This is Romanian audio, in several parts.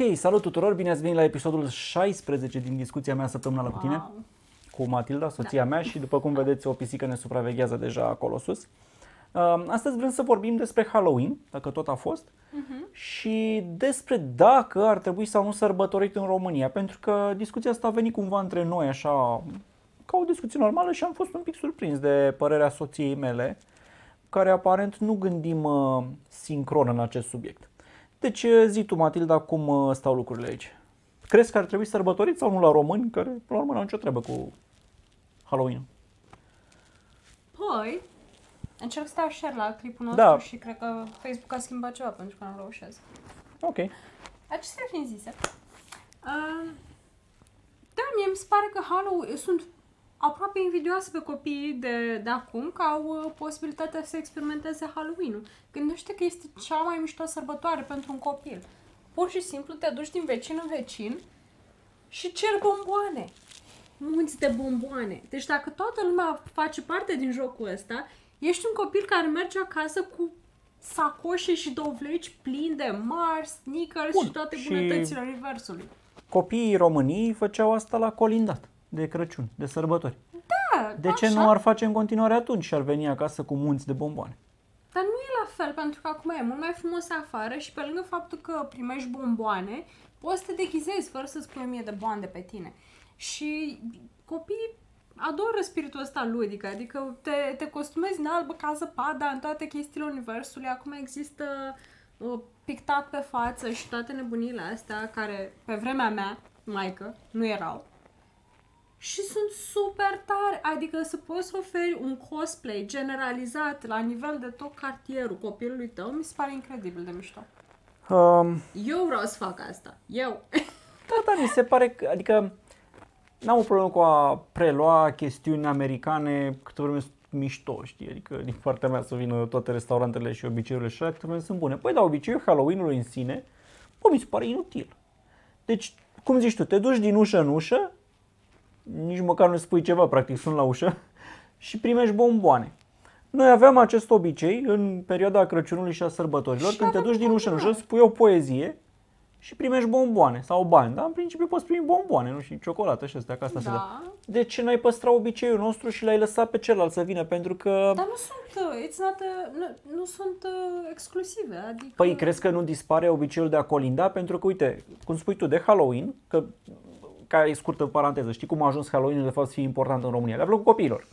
Ok, salut tuturor, bine ați venit la episodul 16 din discuția mea săptămânală cu tine, Wow. cu Matilda, soția mea și după cum vedeți o pisică ne supraveghează deja acolo sus. Uh, Astăzi vrem să vorbim despre Halloween, dacă tot a fost, și despre dacă ar trebui sau nu sărbătorit în România, pentru că discuția asta a venit cumva între noi așa ca o discuție normală și am fost un pic surprins de părerea soției mele, care aparent nu gândim uh, sincron în acest subiect. Deci uh, zi tu, Matilda, cum uh, stau lucrurile aici? Crezi că ar trebui sărbătorit sau nu la români, care până la urmă n-au nicio treabă cu Halloween? Păi, încerc să dau share la clipul nostru Da. și cred că Facebook a schimbat ceva pentru că nu reușesc. Ok. Acestea fiind zise, uh, da, mie mi se pare că Halloween sunt aproape invidioase pe copiii de, de acum că au uh, posibilitatea să experimenteze Halloween-ul. Gândește că este cea mai mișto sărbătoare pentru un copil. Pur și simplu te duci din vecin în vecin și cer bomboane. Munți de bomboane. Deci dacă toată lumea face parte din jocul ăsta, ești un copil care merge acasă cu sacoșe și dovleci plini de Mars, Snickers Bun, și toate și- bunătățile universului. Copiii României făceau asta la colindat, de Crăciun, de sărbători. Da, De ce așa, nu ar face în continuare atunci și ar veni acasă cu munți de bomboane? Dar nu e la fel, pentru că acum e mult mai frumos afară și pe lângă faptul că primești bomboane, poți să te deghizezi fără să-ți pui o mie de bani de pe tine. Și copiii adoră spiritul ăsta ludic, adică te, te costumezi în albă ca zăpada în toate chestiile universului. Acum există uh, pictat pe față și toate nebunile astea care pe vremea mea, maică, nu erau. Și sunt super tare, adică să poți să oferi un cosplay generalizat la nivel de tot cartierul copilului tău, mi se pare incredibil de mișto. Um, Eu vreau să fac asta. Eu. Da, da, mi se pare că, adică, n-am o problemă cu a prelua chestiuni americane câte vreme sunt mișto, știi? Adică din partea mea să vină toate restaurantele și obiceiurile și așa, câte vreme sunt bune. Păi da, obiceiul Halloween-ului în sine, bă, mi se pare inutil. Deci, cum zici tu, te duci din ușă în ușă, nici măcar nu spui ceva, practic sunt la ușă, și primești bomboane. Noi aveam acest obicei în perioada Crăciunului și a sărbătorilor, Și când te aveam duci din ușă în ușă, bomboane. spui o poezie și primești bomboane sau bani, dar în principiu poți primi bomboane, nu și ciocolată și astea, că asta se dă. Da. De ce n-ai păstra obiceiul nostru și l-ai lăsat pe celălalt să vină? Pentru că, Dar nu sunt, uh, it's not, uh, nu, nu sunt uh, exclusive, adică... păi, crezi că nu dispare obiceiul de a colinda? Pentru că, uite, cum spui tu, de Halloween, că, ca e scurtă paranteză, știi cum a ajuns Halloween de fapt să fie important în România? Le-a plăcut copiilor.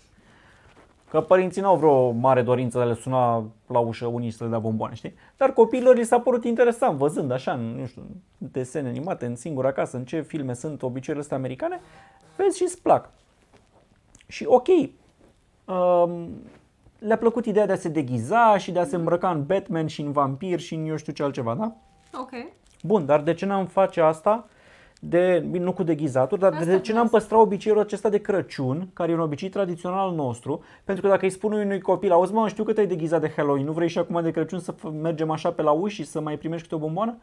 Că părinții n-au vreo mare dorință de a le suna la ușă unii și să le dea bomboane, știi? Dar copiilor li s-a părut interesant, văzând așa, în, nu știu, în desene animate, în singura casă, în ce filme sunt obiceiurile astea americane, vezi și îți plac. Și ok, um, le-a plăcut ideea de a se deghiza și de a se îmbrăca în Batman și în vampir și în eu știu ce altceva, da? Ok. Bun, dar de ce n-am face asta? De, bine, nu cu deghizatul, dar Asta de ce vreau n-am să- păstra obiceiul acesta de Crăciun, care e un obicei tradițional al nostru? Pentru că dacă îi spun unui copil, auzi mă, știu că te-ai deghizat de Halloween, nu vrei și acum de Crăciun să f- mergem așa pe la uși și să mai primești câte o bomboană?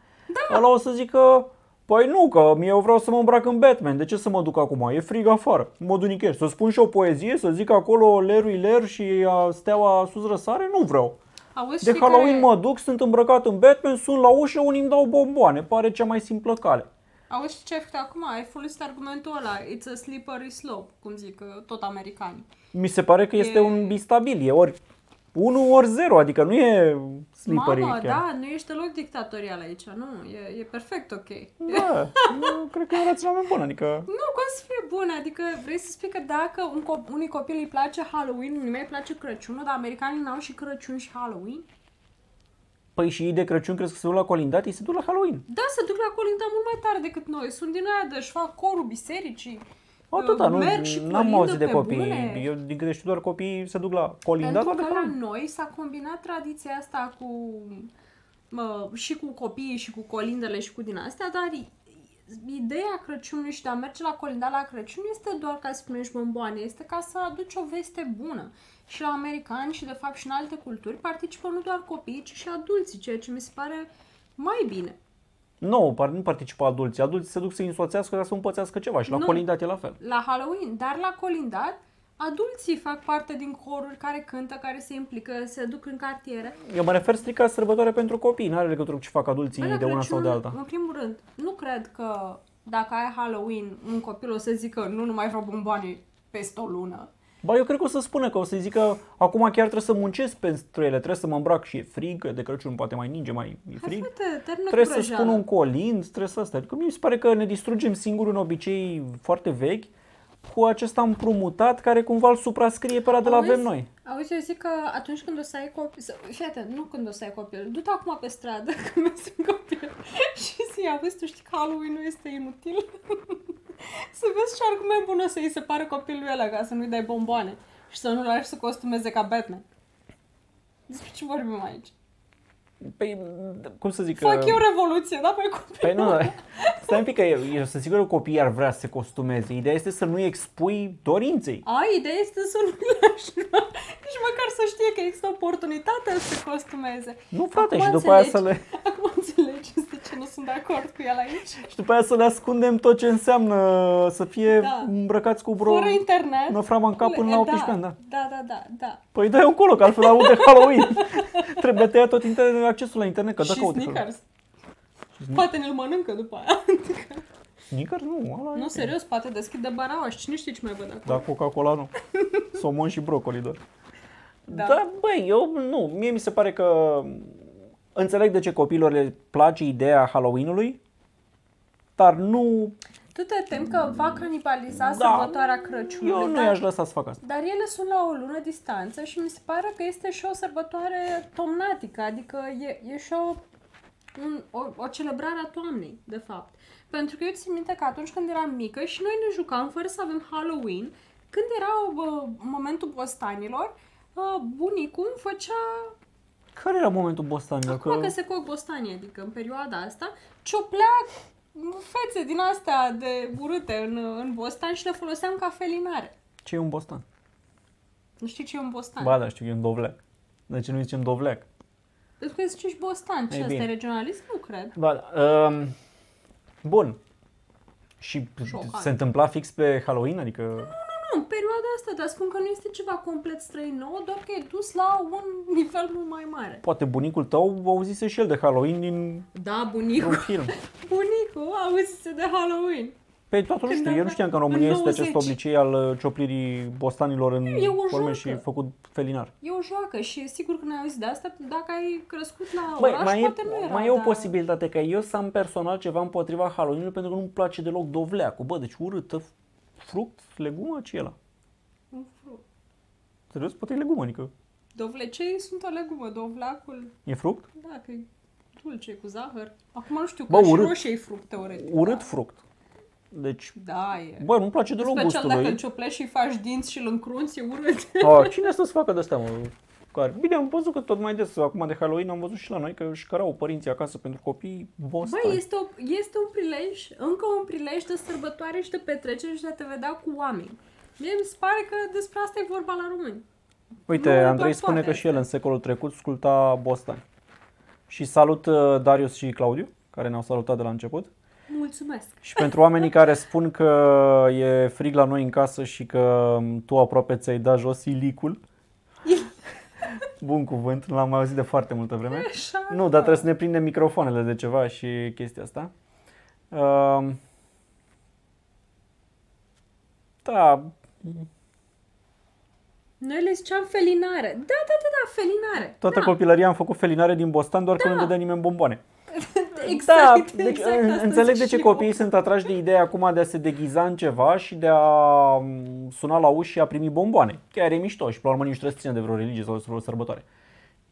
Da. Ăla o să zică, păi nu, că mie eu vreau să mă îmbrac în Batman, de ce să mă duc acum? E frig afară, în modul nicăieri. Să spun și o poezie, să zic acolo lerui ler și a, steaua sus răsare? Nu vreau. Auzi, De știi Halloween care, mă duc, sunt îmbrăcat în Batman, sunt la ușă, unii îmi dau bomboane. Pare cea mai simplă cale. Auzi ce ai făcut acum? Ai folosit argumentul ăla, it's a slippery slope, cum zic uh, tot americanii. Mi se pare că este E- un bistabil, e ori 1 ori 0, adică nu e slippery Mamă, chiar. da, nu ești deloc dictatorial aici, nu, e, e perfect ok. Da, eu cred că e un raționament bun, adică... Nu, cum să fie bun, adică vrei să spui că dacă un cop- unui copil îi place Halloween, unui mai place Crăciunul, dar americanii n-au și Crăciun și Halloween? Păi și ei de Crăciun crezi că se duc la colindat? Ei se duc la Halloween. Da, se duc la colinda mult mai tare decât noi. Sunt din aia de își fac corul bisericii. Atâta, nu, merg și n-am colindă auzit de pe copii. bune. Eu din câte știu doar copiii se duc la colindat Pentru doar că de la Halloween. noi s-a combinat tradiția asta cu mă, și cu copiii și cu colindele și cu din astea, dar i- ideea Crăciunului și de a merge la colinda la Crăciun este doar ca să primești bomboane, este ca să aduci o veste bună. Și la americani și de fapt și în alte culturi participă nu doar copiii, ci și adulții, ceea ce mi se pare mai bine. Nu, par- nu participă adulții. Adulții se duc să-i însoțească ca să împățească ceva și la Nu. colindat e la fel. La Halloween, dar la colindat adulții fac parte din coruri care cântă, care se implică, se duc în cartiere. Eu mă refer strict la sărbătoare pentru copii, nu are legătură cu ce fac adulții Bă, la de una sau de Crăciun, alta. În primul rând, nu cred că dacă ai Halloween, un copil o să zică nu, nu mai vreau bomboane peste o lună. Ba, eu cred că o să spună că o să zică acum chiar trebuie să muncesc pentru ele, trebuie să mă îmbrac și e frig, că de Crăciun poate mai ninge, mai e Hai, frig. frate, termină Trebuie cu să vrăjeala. spun un colind, trebuie să asta. Adică mi se pare că ne distrugem singur un obicei foarte vechi cu acesta împrumutat care cumva îl suprascrie pe ăla de la Auzi? avem noi. Auzi, eu zic că atunci când o să ai copil, să, fii atent, nu când o să ai copil, du-te acum pe stradă când mergi în copil și zi, auzi, tu știi că Halloween nu este inutil? să vezi ce argument bun o să-i se pare copilului ăla ca să nu-i dai bomboane și să nu-l lași să costumeze ca Batman. Despre ce vorbim aici? Păi, cum să zic... Fac uh, eu revoluție, da, pe copil? Păi nu, stai un pic că eu, eu sunt sigur că copiii ar vrea să se costumeze. Ideea este să nu-i expui dorinței. A, ideea este să nu-l lași, nici măcar să știe că există oportunitatea să se costumeze. Nu, frate, Acum și după aia să înțelegi- le, Acum înțelegi de ce nu sunt de acord cu el aici? și după aia să le ascundem tot ce înseamnă să fie Da. îmbrăcați cu vreo Fără internet. năframa în cap până la E, 18 ani, da. Da, da, da, da. Păi dai încolo, că altfel au de Halloween. Trebuie tăiat tot internet, accesul la internet, că și dacă caută sneakers. Poate ne-l mănâncă după aia. Sneakers? Nu, ăla nu, e- serios, poate deschide baraua și cine știe ce mai văd acolo. Da, Coca-Cola nu. Somon și brocoli doar. Da. Da. băi, eu nu. Mie mi se pare că înțeleg de ce copiilor le place ideea Halloween-ului, dar nu, Tu te temi că va canibaliza Da. sărbătoarea Crăciunului, eu nu dar, i-aș lăsa să facă asta. dar ele sunt la o lună distanță și mi se pare că este și o sărbătoare tomnatică, adică e, e și o, un, o, o celebrare a toamnei, de fapt. Pentru că eu țin minte că atunci când eram mică și noi ne jucam fără să avem Halloween, când era uh, momentul bostanilor, uh, bunicul îmi făcea Care era momentul bostanilor? Acum că se coc bostanii, adică în perioada asta, cioplea fețe din astea de urâte în, în bostan și le foloseam ca felinare. Ce e un bostan? Nu știi ce e un bostan? Ba da, știu că e un dovleac. De ce nu zicem dovleac? Pentru că zici bostan. Ce Ei, asta e bine. regionalist? Nu cred. Ba da. Um, bun. Și Șocant. se întâmpla fix pe Halloween? Adică... Nu, în perioada asta, dar spun că nu este ceva complet străin nou, doar că e dus la un nivel mult mai mare. Poate bunicul tău auzise și el de Halloween din Da, un bunicul. film. Bunicul auzise de Halloween. Pe toată nu Când știu, eu nu avea- știam că în în România este 90. acest obicei al uh, cioplirii bostanilor în E o forme joacă. și făcut felinar. E o joacă și sigur că n-ai auzit de asta dacă ai crescut la Băi, oraș, mai e, poate nu era, mai e o dar... posibilitate că eu să am personal ceva împotriva Halloween pentru că nu-mi place deloc dovleacul. Bă, deci urâtă, fruct, legumă, ce e ăla? Un fruct. Serios, poate e legumă, adică Dovlecei sunt o legumă, dovleacul, e fruct? da, că e dulce cu zahăr. Acum nu știu, Bă, că și urât. roșie e fruct teoretic. Urât da. fruct. Deci, Da, e. bă, nu-mi place deloc Special gustul dacă îl lui. cioplești și faci dinți și îl încrunți, e urât. Oh, cine să-ți facă de-astea, mă? Care? Bine, am văzut că tot mai des, acum de Halloween, am văzut și la noi că își cărau părinții acasă pentru copii bostan. Băi, este, o, este un prilej, încă un prilej de sărbătoare și de petrecere și de a te vedea cu oameni. Mie mi se pare că despre asta e vorba la români. Uite, Nu, Andrei doar spune toate că și el astea. în secolul trecut sculpta Bostan. Și salut uh, Darius și Claudiu, care ne-au salutat de la început. Mulțumesc! Și pentru oamenii care spun că e frig la noi în casă și că um, tu aproape ți-ai dat jos ilicul. Bun cuvânt, l-am mai auzit de foarte multă vreme. Așa, Nu, dar trebuie să ne prindem microfoanele de ceva și chestia asta. Um, da, Noi le ziceam felinare. Da, da, da, da, felinare. toată da. copilăria am făcut felinare din Bostan doar că nu dădea nimeni bomboane. Exact, da, deci exact în- asta înțeleg zic de ce și eu. copiii sunt atrași de ideea acum de a se deghiza în ceva și de a m, suna la uși și a primi bomboane. Chiar e mișto și, pe la urmă, nici trebuie să țină de vreo religie sau de vreo sărbătoare.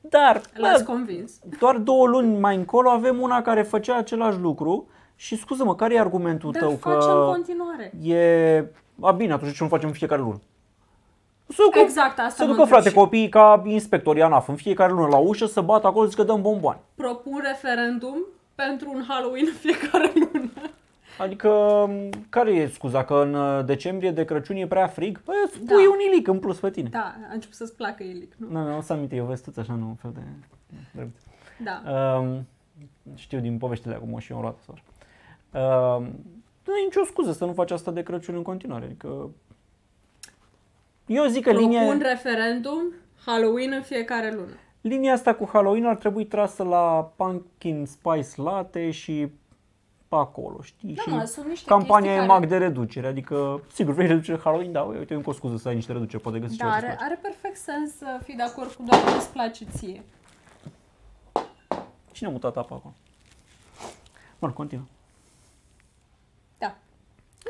Dar, L-ați bă, convins. doar două luni mai încolo avem una care făcea același lucru și scuză-mă, care e argumentul Dar tău facem că în continuare. e... A, bine, atunci de ce nu facem în fiecare lună? Să ducă, Exact, asta să mă ducă întreb frate și eu. copiii ca inspectorii ANAF în fiecare lună la ușă să bată acolo și că dăm bomboane. Propun referendum pentru un Halloween în fiecare lună. Adică, m, care e scuza? Că în uh, decembrie de Crăciun e prea frig? Păi îți Da. pui un ilic în plus pe tine. Da, a început să-ți placă Elic, nu? Nu, nu, o să aminte, eu văzut așa, nu, un fel de... drăguț. Da. Um, știu din poveștile acum și eu am luat sau așa. Um, nu e nicio scuză să nu faci asta de Crăciun în continuare. Adică Eu zic că Propun linia, referendum Halloween în fiecare lună. Linia asta cu Halloween ar trebui trasă la pumpkin spice latte și pe acolo, știi? Da, și mă, sunt niște campania e chestii mag care- de reducere, adică, sigur, vrei reducere Halloween, da, uite, încă o scuză să ai niște reduceri, poate găsești Da, ceva ce are, place. are perfect sens să fii de acord cu doar că îți place ție. Cine a mutat apa acolo? Bun, continuă.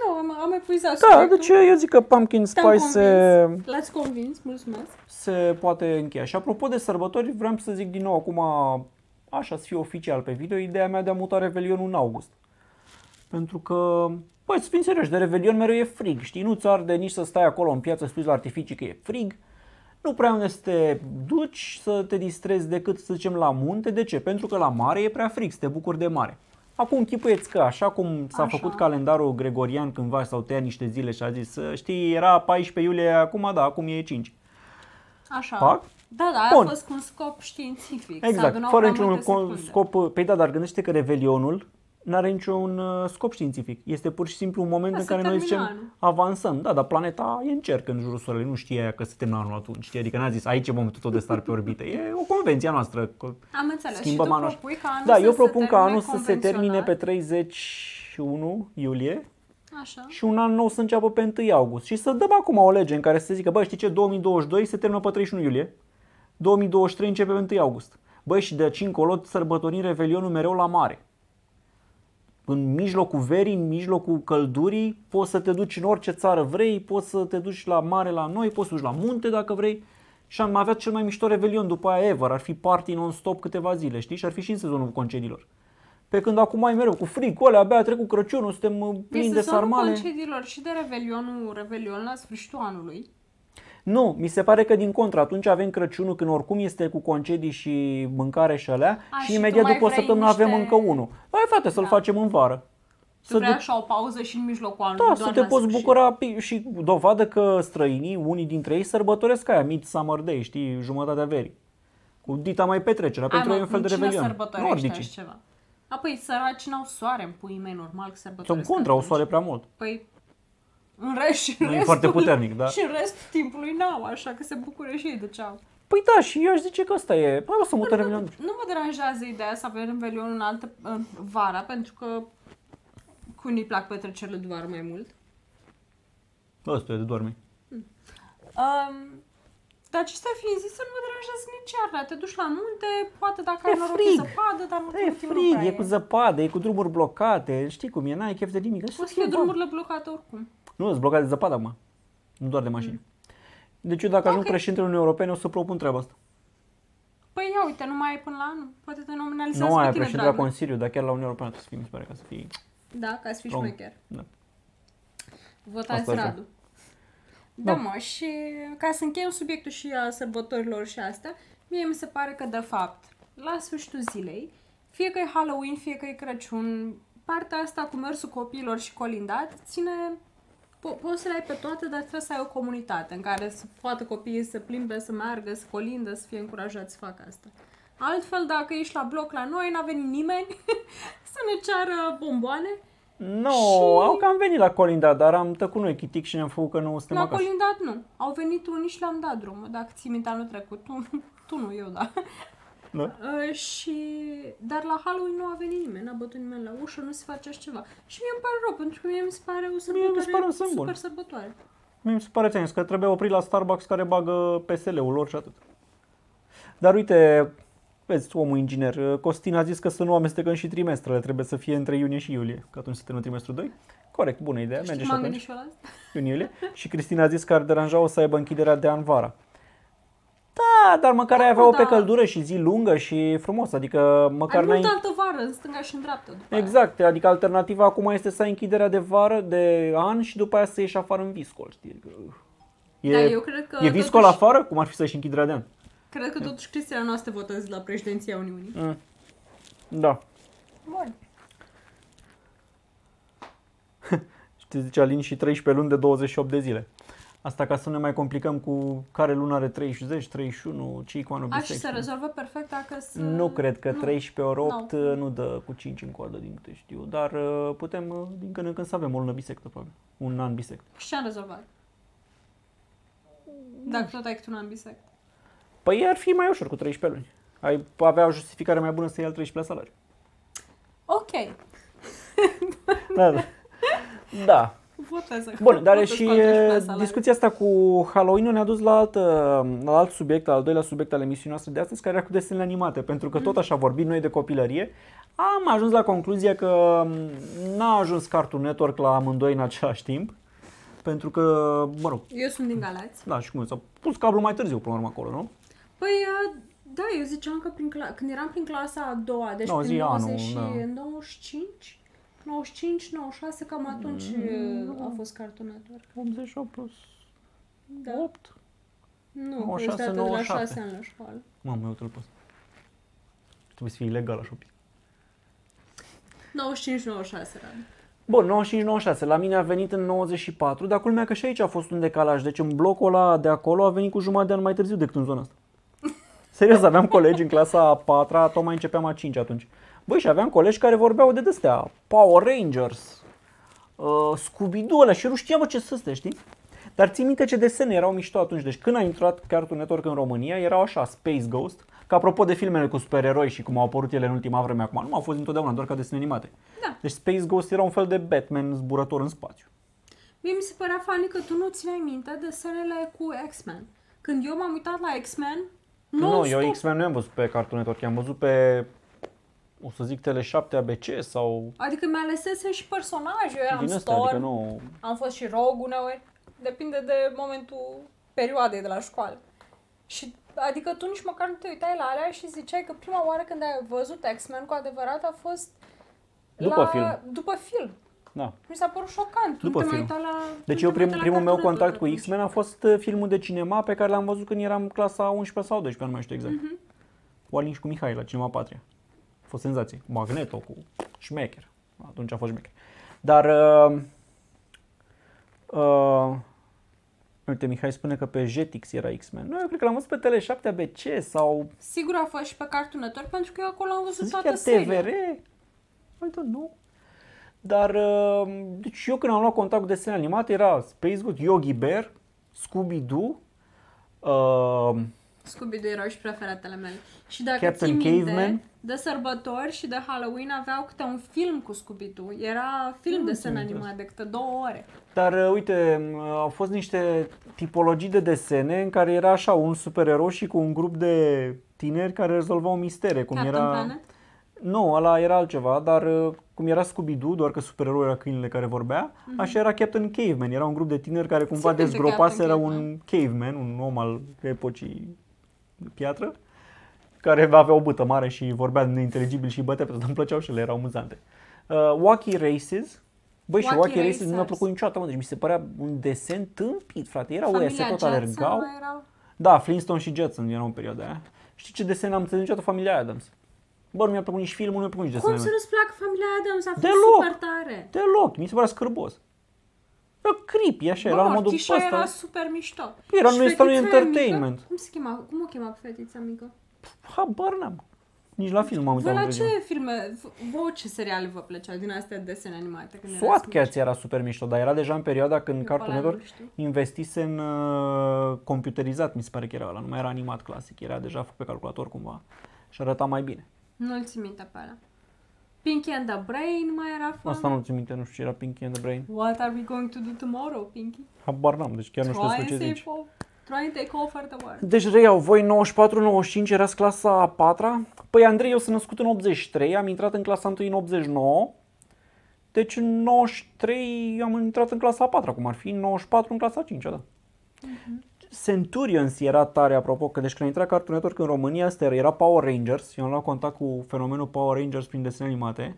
Da. Nu, am, am epuizat Da, subiectul. deci eu zic că pumpkin Te-am spice se, convins. L-ați convins, mulțumesc. se poate încheia. Și apropo de sărbători, vreau să zic din nou acum, așa să fie oficial pe video, ideea mea de a muta Revelionul în august. Pentru că, băi, să fim serioși, de Revelion mereu e frig, știi? Nu-ți arde nici să stai acolo în piață, să la artificii că e frig. Nu prea unde să te duci să te distrezi decât, să zicem, la munte. De ce? Pentru că la mare e prea frig, să te bucuri de mare. Acum închipuieți că așa cum s-a Așa. făcut calendarul gregorian cândva sau tăia niște zile și a zis, știi, era 14 iulie, acum da, acum e 5. Așa. Fac? Da, da, Bun. a fost cu un scop științific. Se Exact, adunau fără prea niciun multe con- secunde. scop. Păi da, dar gândește că Revelionul nu are niciun uh, scop științific. Este pur și simplu un moment Da, în se care noi termină zicem anul. avansăm. Da, dar planeta e în cerc în jurul Soarelui. Nu știe aia că se termină anul atunci. Știi? Adică n-a zis aici e momentul tot de star pe orbită. E o convenție a noastră. că Am înțeles. Schimbăm și tu anul. propui ca anul Da, să eu se propun ca termine anul să se termine pe convențional. 31 iulie Așa. și un an nou să înceapă pe 1 august. Și să dăm acum o lege în care să se zică, bă, știi ce, 2022 se termină pe 31 iulie, 2023 începe pe 1 august. Băi, și de aici încolo sărbătorim Revelionul mereu la mare. În mijlocul verii, în mijlocul căldurii, poți să te duci în orice țară vrei, poți să te duci la mare la noi, poți să te duci la munte dacă vrei. Și am avea cel mai mișto Revelion după aia ever, ar fi party non-stop câteva zile, știi? Și ar fi și în sezonul concediilor. Pe când acum ai mereu cu frig, cu alea, abia a trecut Crăciunul, suntem uh, E plini de sezonul sarmale. concediilor și de Revelionul, Revelion la sfârșitul anului. Nu, mi se pare că din contră, atunci avem Crăciunul când oricum este cu concedii și mâncare și alea A, și și imediat tu mai după o vrei săptămână niște- avem încă unul. Hai frate, să-l Da. facem în vară. Să vrei așa o pauză și în mijlocul anului, Da, doar să te la poți sfârșit. bucura pi- și dovadă că străinii, unii dintre ei, sărbătoresc aia, Midsummer Day, știi, jumătatea verii. Cu dita mai petrecerea, Hai, pentru mă, ei e un fel de cine revelion. sărbătorește așa Nordici. ceva? Apoi săraci n-au soare în puii mei, normal că Sunt sărbătoresc. contra, o atunci. soare prea mult. Păi, în rest și în Nu e restul, foarte puternic, da? Și în restul timpului n-au, așa că se bucure și ei de ce au. Păi da, și eu aș zice că ăsta e. Hai o să mutăm revelion. Nu mă deranjează ideea să avem Revelion în altă în vara, pentru că cu unii plac petrecerile de vară mai mult. Ăsta e de dormi. Um, dar acestea fiind zise, nu mă deranjează nici iarna. Te duci la munte, poate dacă ai E noroc frig. e zăpadă, dar nu E frig, e cu zăpadă, e cu drumuri blocate, știi cum e, n-ai chef de nimic. O să fie drumurile blocate oricum. Nu, sunt blocate de zăpadă acum. Nu doar de mașini. Deci eu dacă ajung Ok. președintele Uniunii Europene o să propun treaba asta. Păi ia uite, nu mai e până la anul. Poate te nominalizează Nu pe mai tine, președinte la dragă. Consiliu, dar chiar la Uniunea Europeană trebuie să fii, mi se pare, ca să fii... Da, ca să fii Strong. șmecher. Da. Votați Asta așa. Radu. Da, Da. mă, și ca să încheiem subiectul și a sărbătorilor și astea, mie mi se pare că, de fapt, la sfârșitul zilei, fie că e Halloween, fie că e Crăciun, partea asta cu mersul copiilor și colindat ține... Po- poți să le ai pe toate, dar trebuie să ai o comunitate în care să poată copiii să plimbe, să meargă, să colindă, să fie încurajați să facă asta. Altfel, dacă ești la bloc la noi, n-a venit nimeni să ne ceară bomboane, Nu, Și- au cam venit la Colinda, dar am tăcut noi chitic și ne-am făcut că nu suntem La acasă. colindat nu. Au venit unii și le-am dat drumul. Dacă ții minte anul trecut, tu, tu nu, eu da. Da? Uh, și... Dar la Halloween nu a venit nimeni, n-a bătut nimeni la ușă, nu se face așa ceva. Și mie îmi pare rău, pentru că mie mi se pare o mi sărbătoare se pare un semn super bun. sărbătoare. Mie mi se pare ți că trebuie oprit la Starbucks care bagă PSL-ul lor și atât. Dar uite, vezi, omul inginer, Costin a zis că să nu amestecăm și trimestrele, trebuie să fie între iunie și iulie, că atunci se termină trimestrul 2. Corect, bună idee, merge Știi, și m-am atunci, gândit și eu la asta. iunie Și Cristina a zis că ar deranja o să aibă închiderea de an vara. Da, dar măcar ai avea o pe da. căldură și zi lungă și frumos, adică măcar Ai n-ai... multă altă vară, în stânga și în dreapta după aia. Exact, adică alternativa acum este să ai închiderea de vară, de an și după aia să ieși afară în viscol, știi? Adică, uh, E, Dar eu cred că e viscol totuși- afară? Cum ar fi să ieși închiderea de an? Cred că totuși Cristina nu o să te votezi la președinția Uniunii. Mm. Da. Bun. Știți, zicea Alin și 13 luni de 28 de zile. Asta ca să nu ne mai complicăm cu care lună are 30, 31, ce cu anul A, și bisect. se rezolvă perfect dacă să... Nu cred că Nu. 13 ori 8 Nu. nu dă cu 5 în coadă, din câte știu, dar uh, putem uh, din când în când să avem o lună bisectă, probabil. Un an bisect. Și ce am rezolvat? Dacă tot ai câte un an bisect. Păi ar fi mai ușor cu 13 luni. Ai avea o justificare mai bună să iei al 13 salariu. Ok. Da, da. da. Votează. Bun, dar Votez și cu al 13-lea e, salariu. discuția asta cu Halloween ne-a dus la alt, uh, la alt subiect, al doilea subiect al emisiunii noastre de astăzi, care era cu desenele animate. Pentru că tot așa vorbim noi de copilărie, am ajuns la concluzia că m, n-a ajuns Cartoon Network la amândoi în același timp. Pentru că, mă rog, Eu sunt din Galați. da, și cum s-a pus cablul mai târziu până la urmă acolo, nu? Păi, uh, da, eu ziceam că prin cla- când eram prin clasa a doua, deci No, prin zi 90 anul, și da. 95, 95, 96, cam atunci Mm. uh, a fost Cartoon Network. 88 plus Da. 8. Nu, 96, că este de la 97. 6 ani la școală. Mamă, uite-l pe ăsta. Trebuie să fie ilegal așa. 95, 96 era. Bun, 95-96. La mine a venit în 94, dar culmea că și aici a fost un decalaj. Deci în blocul ăla de acolo a venit cu jumătate de an mai târziu decât în zona asta. Serios, aveam colegi în clasa a patra, tocmai începeam a 5 atunci. Băi, și aveam colegi care vorbeau de destea, Power Rangers, uh, Scooby-Doo ăla și eu nu știam bă, ce să astea, știi? Dar țin minte ce desene erau mișto atunci. Deci când a intrat Cartoon Network în România, erau așa, Space Ghost, că apropo de filmele cu supereroi și cum au apărut ele în ultima vreme acum, nu au fost întotdeauna doar ca desene animate. Da. Deci Space Ghost era un fel de Batman zburător în spațiu. Mie mi se părea funny că tu nu țineai minte desenele cu X-Men. Când eu m-am uitat la X-Men, Nu, nu eu X-Men nu am văzut pe Cartoon Network, am văzut pe, o să zic, Tele7 ABC sau Adică mi-alesesem și personaje, eu eram din ăsta, Storm, adică nu... am fost și Rogue uneori, depinde de momentul perioadei de la școală. Și adică tu nici măcar nu te uitai la alea și ziceai că prima oară când ai văzut X-Men cu adevărat a fost După la, film. După film. Da. Mi s-a părut șocant. După nu te film. mai uitai la, Deci nu eu te mai prim, uitai la primul meu Cartoon contact cu Network X-Men a fost uh, filmul de cinema pe care l-am văzut când eram clasa 11 sau 12, nu mai știu exact. Mhm. Cu Alin și cu Mihai la Cinema Patria. A fost senzație. Magneto cu șmecher. Atunci a fost șmecher. Dar... Uh, uh, uite, Mihai spune că pe Jetix era X-Men. Nu, eu cred că l-am văzut pe Tele7 ABC sau Sigur a fost și pe Cartoon Network pentru că eu acolo am să văzut zic toată chiar seria. TVR. I don't know. Dar, uh, deci eu când am luat contact cu desene animate era Space Ghost, Yogi Bear, Scooby-Doo, uh, Scooby-Doo erau și preferatele mele. Și dacă Captain ții minte, Caveman? De sărbători și de Halloween aveau câte un film cu Scooby-Doo. Era film de sen animat de câte două ore. Dar uh, uite, uh, au fost niște tipologii de desene în care era așa un supererou și cu un grup de tineri care rezolvau mistere. Cum Captain era... Planet? Nu, ăla era altceva, dar uh, cum era Scooby-Doo, doar că supererou era câinele care vorbea, așa era Captain Caveman. Era un grup de tineri care cumva Mhm. Țin minte dezgropaseră Captain un caveman, un om al epocii de piatră, care avea o bâtă mare și vorbea neinteligibil și bătea pe tot, îmi plăceau și ele, erau amuzante. Uh, Wacky Races, Băi, și Wacky Wacky Races nu mi-a Racers. plăcut niciodată, mă, deci mi se părea un desen tâmpit, frate. Erau ăia, se Familia tot Jetson alergau. mai erau? Da, Flintstone și Jetson erau în perioada aia. Știi ce desen am înțeles niciodată? Familia Adams. Bă, nu mi-a plăcut nici filmul, nu mi-a plăcut nici Cum desenul. să nu-ți placă familia Adams? A fost Deloc. super tare. Deloc, mi se părea scârbos. Era creepy, așa, era la Bă, modul Mortișa ăsta. era super mișto. Era- Și nu este un fetița aia entertainment. Mică, cum se chema? Cum o chema pe fetița mică? Habar n-am. Nici la film m-am Voi uitat. la între timp. ce filme, v- vouă ce seriale vă plăceau din astea desene animate? Când erați SWAT mici? Cats era super mișto, dar era deja în perioada când Eu Cartoon pe ăla Network nu știu. investise în uh, computerizat, mi se pare că era ăla, nu mai era animat clasic, era deja făcut pe calculator cumva și arăta mai bine. Nu-l țin minte pe ăla. Pinky and the Brain mai era fun. Asta nu ți minte, nu știu ce era Pinky and the Brain. What are we going to do tomorrow, Pinky? Habar n-am, deci chiar nu știu Try despre and ce save zici. all. Try and take over the world. Deci reiau, voi 94-95 erați clasa a patra? Păi Andrei, eu sunt născut în 83, am intrat în clasa 1 în 89. Deci în 93 am intrat în clasa a patra, cum ar fi, în 94 în clasa a 5 da. Centurions era tare, apropo, că deci când a intrat Cartoon Network în România, asta era, era Power Rangers, eu am luat contact cu fenomenul Power Rangers prin desene animate.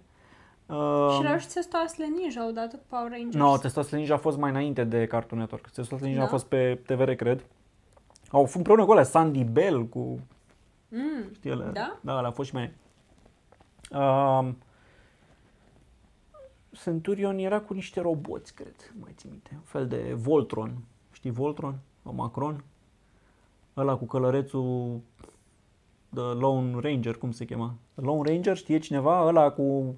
Uh, Și erau și Testoasele Ninja odată cu Power Rangers. nu, no, Testosterone Ninja a fost mai înainte de Cartoon Network. Testosterone Ninja Da? a fost pe TVR, cred. Au fost împreună cu alea, Sandy Bell, cu Mm. Știi ele? Da? Da, alea a fost și mai... Um, Centurion era cu niște roboți, cred, mai țin minte. Un fel de Voltron. Știi Voltron? O Macron? Ăla cu călărețul The Lone Ranger, cum se chema? The Lone Ranger, știe cineva? Ăla cu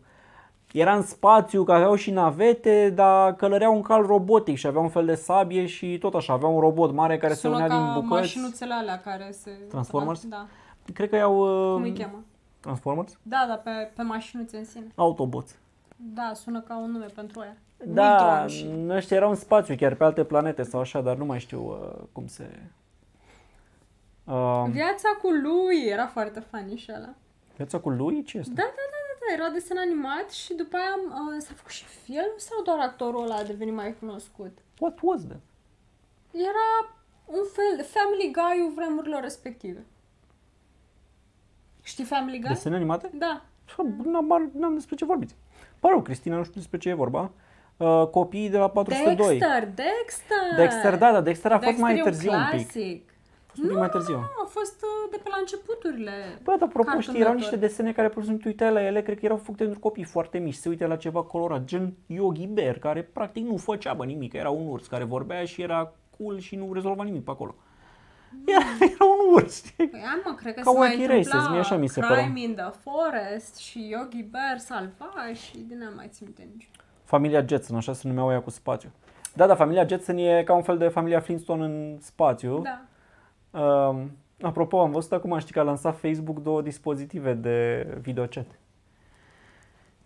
era în spațiu, că aveau și navete, dar călăreau un cal robotic și avea un fel de sabie și tot așa, avea un robot mare care Sună se unea ca din bucăți. mașinuțele alea care se... Transformers? Da. Cred că iau uh, Cum îi cheamă? Transformers? Da, da, pe, pe mașinuțe în sine. Autobots. Da, sună ca un nume pentru aia. Da, Ultron și... ăștia erau în spațiu, chiar pe alte planete sau așa, dar nu mai știu uh, cum se... Uh, Viața cu lui era foarte funny și ăla. viața cu lui? Ce este? Da, da, da, da, da, era desen animat și după aia uh, s-a făcut și film sau doar actorul ăla a devenit mai cunoscut? What was that? Era un fel de Family Guy-ul vremurilor respective. Știi Family Guy? Desene animate? Da. N-am, n-am despre ce vorbiți. Pă rău, Cristina, nu știu despre ce e vorba. Uh, copiii de la 402. Dexter, Dexter! Dexter, da, da, Dexter a fost Dexter mai e târziu un pic. clasic. A fost un pic mai târziu. Nu, a fost uh, de pe la începuturile. Bă, dar apropo, Cartoon știi, erau Network. niște desene care, pur și simplu, te uitai la ele, cred că erau făcute pentru copii foarte mici, se uite la ceva colorat, gen Yogi Bear, care practic nu făcea bă nimic, era un urs care vorbea și era cool și nu rezolva nimic pe acolo. Era, era un urs, știi? Păi, am, mă, cred că Ca se mai Wacky Races, întâmpla mie așa mi se Crime părea. in the Forest și Yogi Bear salva și din aia mai țin minte nici. Familia Jetson, așa se numeau ea cu spațiu. Da, da, familia Jetson e ca un fel de familia Flintstone în spațiu. Da. Uh, apropo, am văzut acum, știi că a lansat Facebook două dispozitive de videochat.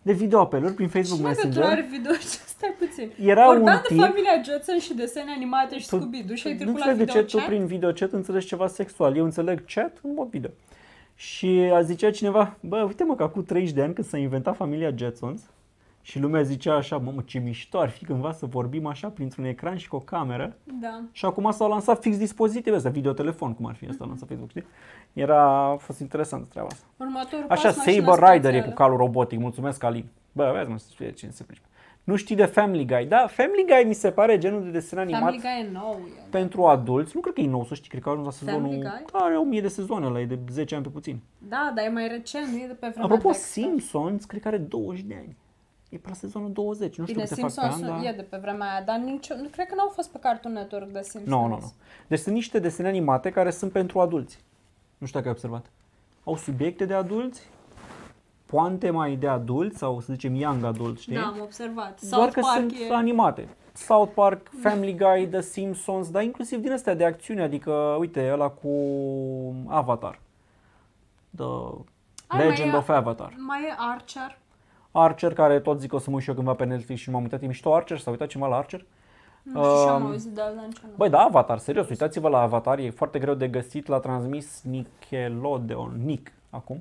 De videoapeluri prin Facebook Și legătură Messenger. are video stai puțin. Era Vorbeam un de tip- familia Jetson și desene animate și Tu- Scooby-Doo și ai nu trecut la înțeleg de ce tu videochat? prin videochat înțelegi ceva sexual. Eu înțeleg chat în mod video. Și a zicea cineva, bă, uite mă că acum 30 de ani când s-a inventat familia Jetsons și lumea zicea așa, mamă, ce mișto ar fi cândva să vorbim așa printr-un ecran și cu o cameră. Da. Și acum s-au lansat fix dispozitive astea, videotelefon, cum ar fi asta lansat Facebook, știi? Era, a fost interesant treaba asta. Următorul Așa, pas, mașina Saber Rider e spațială. cu calul robotic, mulțumesc Alin. Bă, vezi mă, să știe cine se pricepe. Nu știi de Family Guy. Da, Family Guy mi se pare genul de desen animat Family Guy e nou. E. pentru adulți. Nu cred că e nou, să știi, cred că a ajuns la sezonul... Family Guy? Da, are 1000 de sezoane, ăla e de 10 ani pe puțin. Da, dar e mai recent, nu e de pe vremea Apropo, Dexter. Simpsons, cred că are 20 de ani. E pe la sezonul 20, nu știu Bine, câte fac pe Simpsons an, dar... e de pe vremea aia, dar nicio, nu cred că n-au fost pe Cartoon Network de Simpsons. Nu, nu, nu. Deci sunt niște desene animate care sunt pentru adulți. Nu știu dacă ai observat. Au subiecte de adulți, poante mai de adulți sau să zicem young adult, știi? Da, am observat. Doar South că Park sunt e... animate. South Park, Family Guy, The Simpsons, dar inclusiv din astea de acțiune, adică, uite, ăla cu Avatar. The Ai, mai Legend e- of Avatar. Mai e Archer. Archer, care tot zic o să mă uit și eu cândva pe Netflix și m-am uitat, e mișto Archer, s-a uitat cineva la Archer? Nu știu și am Um, auzit de ala niciodată. Băi, da, Avatar, serios, uitați-vă la Avatar, e foarte greu de găsit, l-a transmis Nickelodeon, Nick, acum.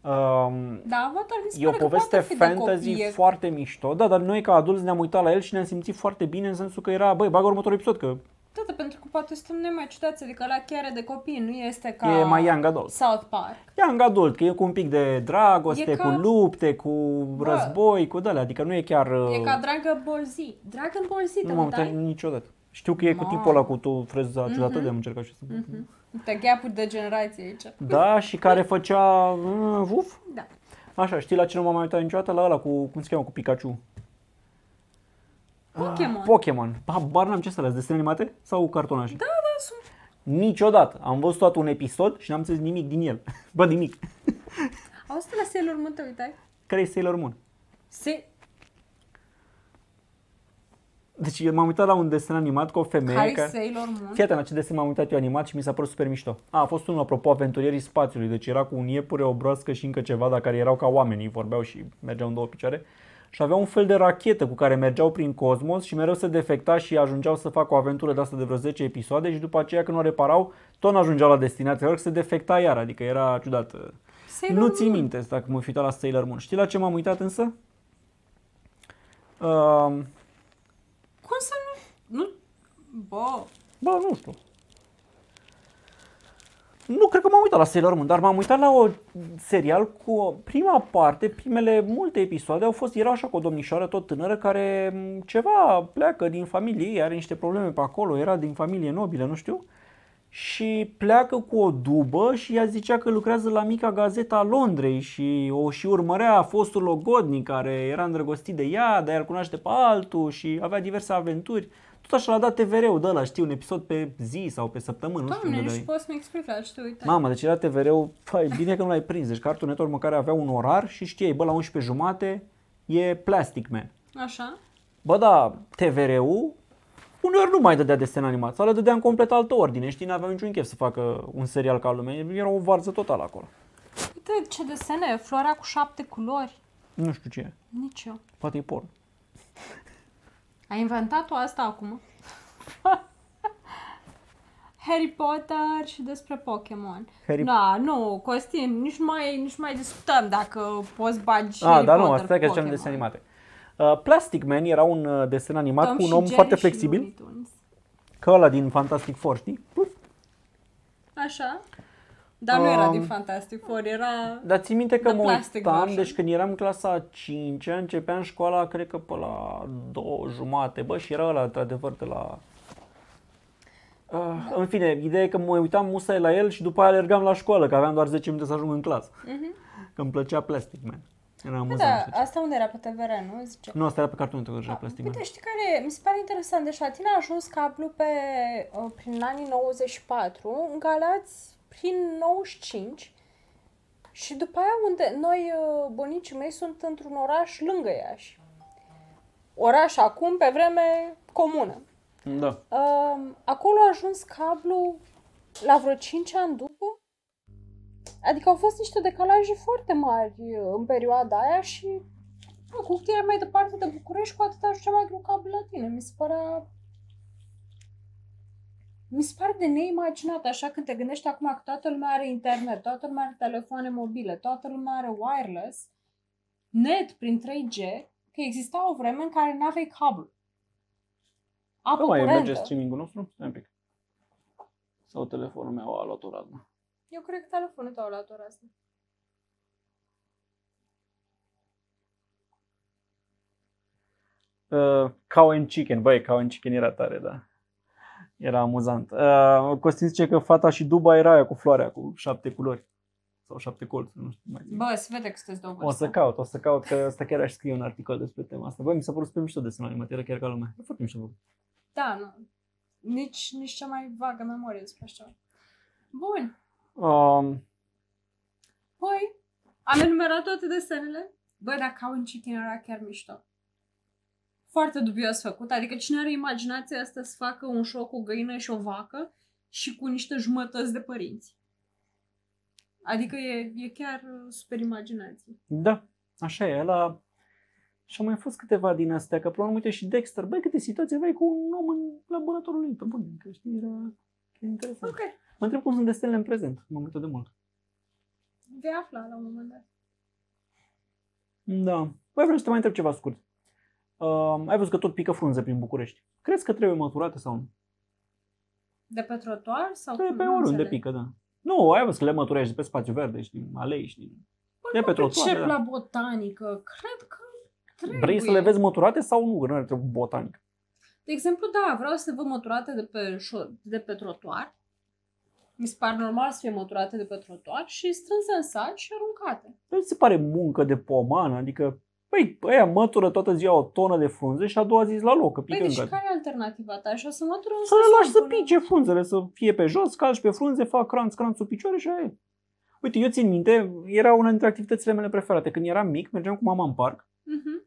Um, Da, Avatar mi se e o pare că poveste poate fi de fantasy copii. e- foarte mișto, da, dar noi ca adulți ne-am uitat la el și ne-am simțit foarte bine în sensul că era, băi, bagă următorul episod, că Da, da, pentru că poate suntem noi mai ciudați, adică la chiar e de copii, nu este ca e mai young adult. South Park. Young adult, că e cu un pic de dragoste, E cu ca- lupte, cu Bă. război, cu dale, adică nu e chiar... E uh, ca Dragon Ball Z. Dragon Ball Z, te nu m-am uitat uitai? niciodată. Știu că e cu Mamă. tipul ăla cu tu freza Mhm. ciudată de am încercat și să... Uite, gap de generație aici. Da, și care făcea... Uh, uf, Da. Așa, știi la ce nu m-am mai uitat niciodată? La ăla cu, cum se cheamă, cu Pikachu. Pokémon. Ah, Pokémon. Habar n-am ce să le desene animate sau cartonașe? Da, da, sunt. Niciodată. Am văzut toată un episod și n-am înțeles nimic din el. Bă, nimic. Auzi tu la Sailor Moon, te uitai? Care e Sailor Moon? Se... Deci eu m-am uitat la un desen animat cu o femeie Care care... Sailor Moon? Fii atent la ce desen m-am uitat eu animat și mi s-a părut super mișto. A, a fost unul, apropo, aventurierii spațiului. Deci era cu un iepure, o broască și încă ceva, dar care erau ca oamenii, vorbeau și mergeau în două picioare. Și avea un fel de rachetă cu care mergeau prin cosmos și mereu se defecta și ajungeau să facă o aventură de asta de vreo 10 episoade și după aceea când o reparau, tot n-ajungeau la destinație, lor se defecta iar, adică era ciudat. Sailor Nu țin Moon. minte dacă mă fi uitat la Sailor Moon. Știi la ce m-am uitat însă? Uh, Cum să nu... Nu... Bă, Bă, nu știu. Nu cred că m-am uitat la Sailor Moon, dar m-am uitat la o serial cu prima parte, primele multe episoade au fost, era așa cu o domnișoară tot tânără care m, ceva pleacă din familie ei, are niște probleme pe acolo, era din familie nobilă, nu știu, și pleacă cu o dubă și ea zicea că lucrează la mica gazeta a Londrei și o și urmărea fostul logodnic care era îndrăgostit de ea, dar el cunoaște pe altul și avea diverse aventuri. Tot așa l-a dat TVR-ul de ăla, știi, un episod pe zi sau pe săptămână, nu știu doamne, unde nu dai. știu, poți să-mi explici la ce te uitai. Mamă, deci era TVR-ul, fai, bine că nu l-ai prins. Deci Cartoon Network măcar avea un orar și știai, bă, la 11 jumate e Plastic Man. Așa? Bă, da, TVR-ul uneori nu mai dădea desen animat sau le dădea în complet altă ordine, știi, n-aveau niciun chef să facă un serial ca lumea, era o varză totală acolo. Uite ce desene, floarea cu șapte culori. Nu știu ce e, Nici eu. poate e porn. Ai inventat-o asta acum? Harry Potter și despre Pokémon. Harry- Da, nu, Costin, nici mai, nici mai discutăm dacă poți bagi Ah, Harry dar nu, Potter asta e că cu ziceam Pokémon. desen animate. Uh, Plastic Man era un uh, desen animat Tom cu un și om Jerry foarte și flexibil, Looney Tunes. ca ăla din Fantastic Four, știi? Puf. Așa. Dar nu era Um, din Fantastic Four, era... Dar ții minte că The mă plastic uitam, version. deci când eram în clasa 5 începeam școala, cred că pe la două jumate, bă, și era ăla, într-adevăr, de la... Uh, în fine, ideea e că mă uitam musai la el și după aia alergam la școală, că aveam doar 10 minute să ajung în clasă. Că îmi plăcea Plastic Man. Era amuzant. Mhm. Da, așa ceva. asta unde era pe TVR, nu? Zice. Nu, asta era pe cartonul tău deja, Plastic Man. Uite, știi care mi se pare interesant? Deci la tine a ajuns cablu pe, uh, prin anii 94, în Galați prin 95 și după aia unde noi, uh, bunicii mei, sunt într-un oraș lângă Iași. Oraș acum, pe vreme comună. Da. Um, acolo a ajuns cablu la vreo 5 ani după. Adică au fost niște decalaje foarte mari uh, în perioada aia și nu, cu cât erai mai departe de București, cu atât ajungea mai greu cablu la tine. Mi se părea... Mi se pare de neimaginat, așa când te gândești acum că toată lumea are internet, toată lumea are telefoane mobile, toată lumea are wireless, net prin 3G, că exista o vreme în care nu aveai cablu. Apă Nu mai curentă. merge streaming-ul nostru? Stai un pic. Sau telefonul meu a luat o razna. Eu cred că telefonul tău a luat ora asta. Uh, cow and Chicken, băi, Cow and Chicken era tare, da. Era amuzant. Uh, Costin zice că fata și Duba era aia cu floarea, cu șapte culori. Sau șapte colțuri, nu știu mai zic. Bă, se vede că sunteți două O să caut, o să caut, că asta chiar aș scrie un articol despre tema asta. Băi, mi s-a părut super mișto desenul animat, era chiar ca lumea. E foarte mișto făcut. Da, nu. Nici, nici cea mai vagă memorie despre așa. Bun. Um, Păi, am enumerat toate desenele. Bă, dar ca un chicken era chiar mișto. Foarte dubios făcut. Adică cine are imaginația asta să facă un show cu o găină și o vacă și cu niște jumătăți de părinți. Adică e, e chiar uh, super imaginație. da, așa e, ăla... Și au mai fost câteva din astea, că până la urmă, uite și Dexter, băi, câte situații aveai cu un om în laboratorul lui, pe bune, că știi, era e interesant. Ok. Mă întreb cum sunt desenele în prezent, m-am uitat de mult. Vei afla la un moment dat. Da. Băi, vreau să te mai întreb ceva scurt. Uh, ai văzut că tot pică frunze prin București. Crezi că trebuie măturate sau nu? De pe trotuar sau De cum? pe Nu oriunde înțeleg. pică, da. Nu, ai văzut că le măturești de pe spațiu verde, știi, aleși, știi. Păi De nu pe trotuar, pricep da. la botanică. Cred că trebuie. Vrei să le vezi măturate sau nu? Că nu trebuie botanic. De exemplu, da, vreau să văd măturate de pe, șo- de pe trotuar. Mi se pare normal să fie măturate de pe trotuar și strânse în saci și aruncate. Nu ți se pare muncă de pomană? Adică, băi, ăia mătură toată ziua o tonă de frunze și a doua zi la loc, că Păi, pică deci încă. care e alternativa ta? Și o să mătură în Să le sezon lași să până- pice frunzele, să fie pe jos, calci pe frunze, fac cranț, cranț sub picioare și aia e. Uite, eu țin minte, era una dintre activitățile mele preferate. Când eram mic, mergeam cu mama în parc Mhm.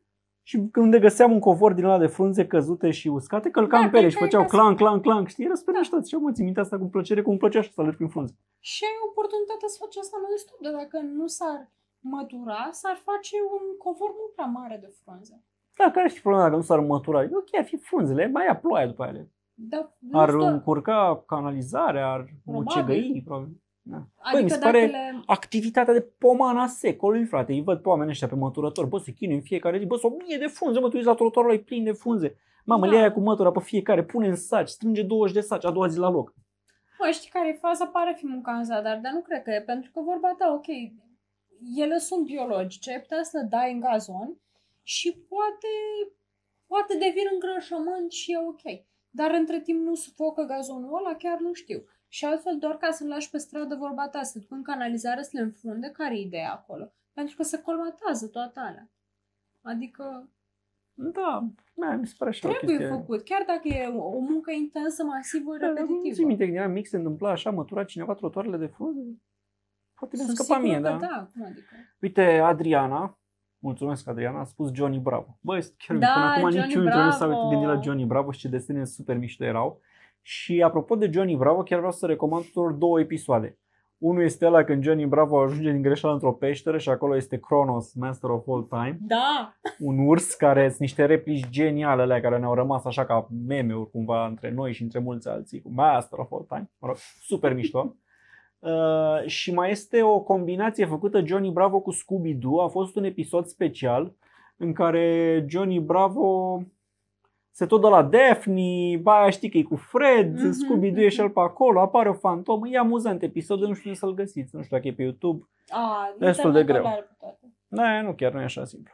și când găseam un covor din ăla de frunze căzute și uscate, călcam Da, pe ele și cred că făceau e ca clank, clank, clank, știi? Era super Da. mișto. Și eu mă țin minte asta cu plăcere, cum îmi plăcea și să alerg prin frunze. Și ai oportunitatea să faci asta non-stop, dar dacă nu s-ar mătura, s-ar face un covor mult prea mare de frunze. Da, care și problema dacă nu s-ar mătura? E Ok, ar fi frunzele, mai ia ploaia după ele. Dar nu Ar stă- încurca canalizarea, ar Probabil. mucegăi, probabil. Da. Băi, Adică mi se dacă pare le... activitatea de pomana secolului, frate. Îi văd pe oamenii ăștia pe măturători. Bă, se chinuie în fiecare zi. Bă, sunt o mie de frunze, mă, tu uiți la trotuarul ăla, e plin de frunze. Mamă, Da. le ia cu mătura pe fiecare, pune în saci, strânge 20 de saci, a doua zi la loc. Mă, știi care e faza? Pare fi munca în zadar, dar nu cred că e, pentru că vorba ta, ok, ele sunt biologice, ai putea să le dai în gazon și poate, poate devin îngrășământ și e ok. Dar între timp nu sufocă gazonul ăla, chiar nu știu. Și altfel, doar ca să-l lași pe stradă vorba ta, să duc în canalizare, să le înfunde, care e ideea acolo? Pentru că se colmatează toate alea. Adică Da, da mi se pare așa o trebuie chestie. făcut, chiar dacă e o, o muncă intensă, masivă, Da, Nu repetitivă. ți minte când eram mic se întâmpla așa, mătura cineva trotuarele de frunze? Poate mi-a Sunt scăpat sigură mie, că da. da. Cum adică? Uite, Adriana, Mulțumesc, Adriana. A spus Johnny Bravo. Băi, chiar Da, până acum Johnny nici unul dintre noi nu s-a Bravo. gândit la Johnny Bravo și ce desene super mișto erau. Și apropo de Johnny Bravo, chiar vreau să recomand tuturor două episoade. Unul este ăla când Johnny Bravo ajunge din greșeală într-o peșteră și acolo este Kronos, Master of All Time. Da. Un urs care sunt niște replici geniale alea care ne-au rămas așa ca meme-uri cumva între noi și între mulți alții cu Master of All Time. Mă rog, super mișto. Uh, și mai este o combinație făcută Johnny Bravo cu Scooby-Doo. A fost un episod special în care Johnny Bravo se tot dă la Daphne, ba aia știi că e cu Fred, Mhm, Scooby-Doo e și el pe acolo, apare o fantomă, e amuzant episodul, nu știu unde să-l găsiți, nu știu dacă e pe YouTube. A, Destul de internetul greu. are pe toate. Da, nu chiar nu e așa simplu.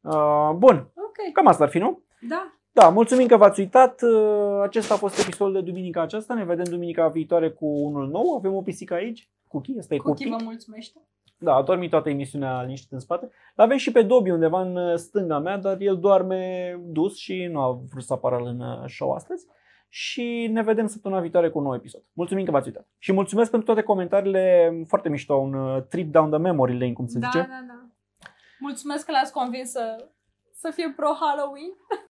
Uh, bun, Ok. cam asta ar fi, nu? Da. Da, mulțumim că v-ați uitat. Uh, Acesta a fost episodul de duminica aceasta. Ne vedem duminica viitoare cu unul nou. Avem o pisică aici. Cookie, asta e Cookie Cookie. vă mulțumește. Da, a dormit toată emisiunea liniștit în spate. L-avem și pe Dobby undeva în uh, stânga mea, dar el doarme dus și nu a vrut să apară în uh, show astăzi. Și ne vedem săptămâna viitoare cu un nou episod. Mulțumim că v-ați uitat. Și mulțumesc pentru toate comentariile foarte mișto, un uh, trip down the memory lane, cum se da, zice. da, da. Mulțumesc că l-ați convins să, să fie pro Halloween.